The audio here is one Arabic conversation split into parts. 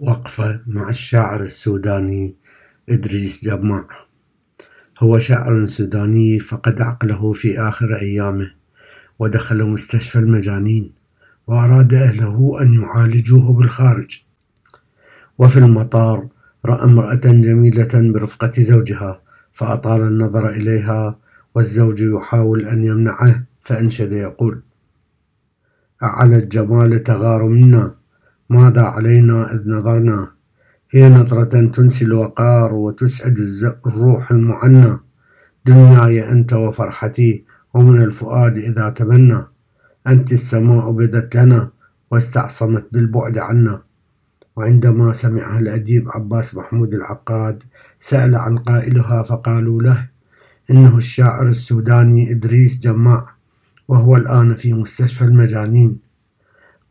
وقفة مع الشاعر السوداني إدريس جماع هو شاعر سوداني فقد عقله في آخر أيامه ودخل مستشفى المجانين وأراد أهله أن يعالجوه بالخارج. وفي المطار رأى امرأة جميلة برفقة زوجها فأطال النظر إليها والزوج يحاول أن يمنعه فأنشد يقول أعلى الجمال تغار منا ماذا علينا إذ نظرنا؟ هي نظرة تنسي الوقار وتسعد الروح المعنى. دنياي أنت وفرحتي ومن الفؤاد إذا تمنى. أنت السماء بدت لنا واستعصمت بالبعد عنا. وعندما سمعها الأديب عباس محمود العقاد سأل عن قائلها فقالوا له إنه الشاعر السوداني إدريس جماع وهو الآن في مستشفى المجانين.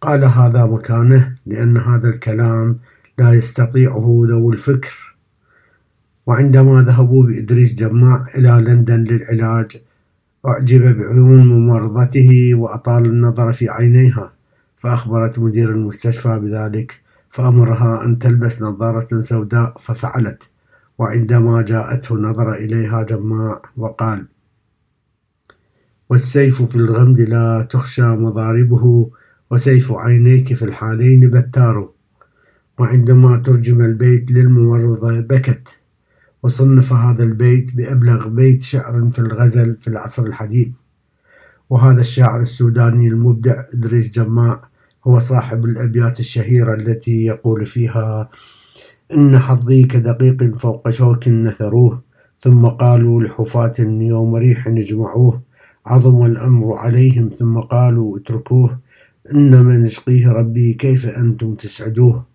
قال هذا مكانه لأن هذا الكلام لا يستطيعه ذو الفكر. وعندما ذهبوا بإدريس جماع إلى لندن للعلاج أعجب بعيون ممرضته وأطال النظر في عينيها فأخبرت مدير المستشفى بذلك فأمرها أن تلبس نظارة سوداء ففعلت وعندما جاءته نظر إليها جماع وقال والسيف في الغمد لا تخشى مضاربه وسيف عينيك في الحالين بتار وعندما ترجم البيت للممرضة بكت وصنف هذا البيت بأبلغ بيت شعر في الغزل في العصر الحديث. وهذا الشاعر السوداني المبدع إدريس جماع هو صاحب الأبيات الشهيرة التي يقول فيها إن حظي كدقيق فوق شوك نثروه ثم قالوا لحفاة يوم ريح اجمعوه عظم الأمر عليهم ثم قالوا اتركوه إنما نشقيه ربي كيف أنتم تسعدوه؟